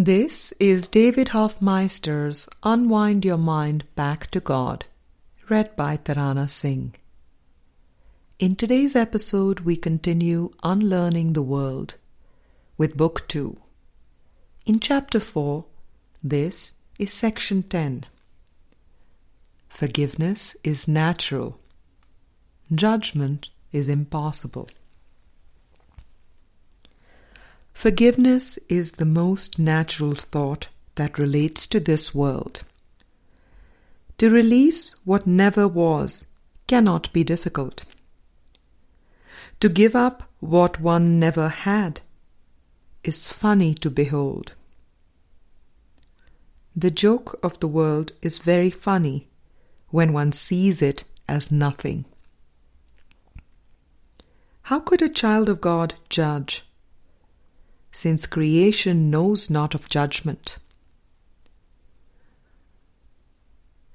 This is David Hoffmeister's Unwind Your Mind Back to God, read by Tarana Singh. In today's episode, we continue Unlearning the World with Book 2. In Chapter 4, this is Section 10. Forgiveness is natural, judgment is impossible. Forgiveness is the most natural thought that relates to this world. To release what never was cannot be difficult. To give up what one never had is funny to behold. The joke of the world is very funny when one sees it as nothing. How could a child of God judge? Since creation knows not of judgment.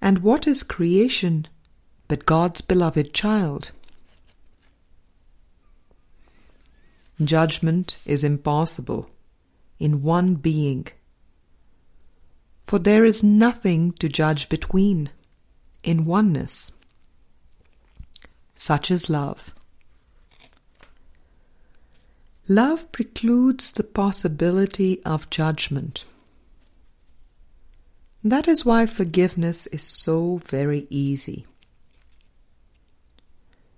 And what is creation but God's beloved child? Judgment is impossible in one being, for there is nothing to judge between in oneness. Such is love. Love precludes the possibility of judgment. That is why forgiveness is so very easy.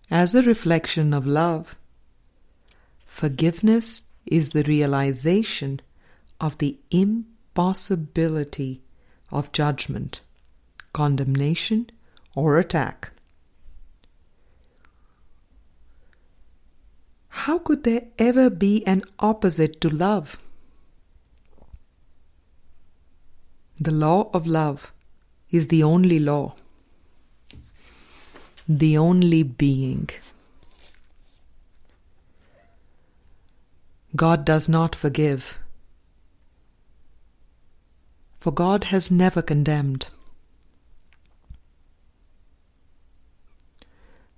As a reflection of love, forgiveness is the realization of the impossibility of judgment, condemnation, or attack. How could there ever be an opposite to love? The law of love is the only law, the only being. God does not forgive, for God has never condemned.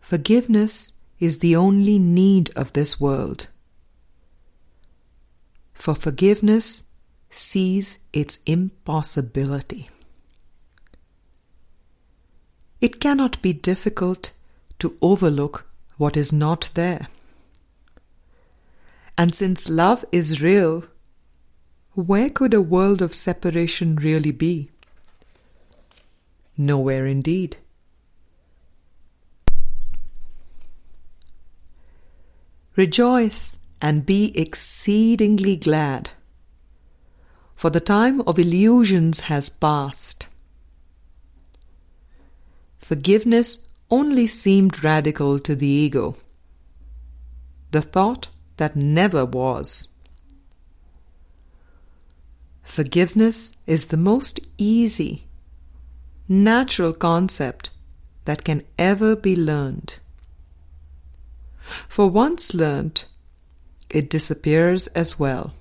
Forgiveness is the only need of this world. For forgiveness sees its impossibility. It cannot be difficult to overlook what is not there. And since love is real, where could a world of separation really be? Nowhere indeed. Rejoice and be exceedingly glad, for the time of illusions has passed. Forgiveness only seemed radical to the ego, the thought that never was. Forgiveness is the most easy, natural concept that can ever be learned. For once learnt, it disappears as well.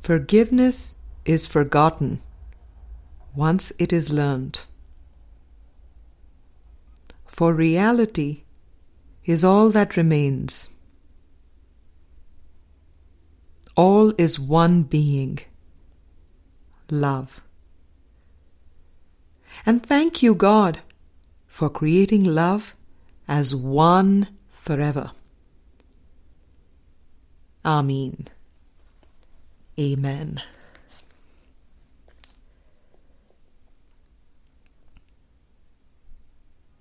Forgiveness is forgotten once it is learnt. For reality is all that remains. All is one being, love. And thank you, God, for creating love as one forever. Amen. Amen.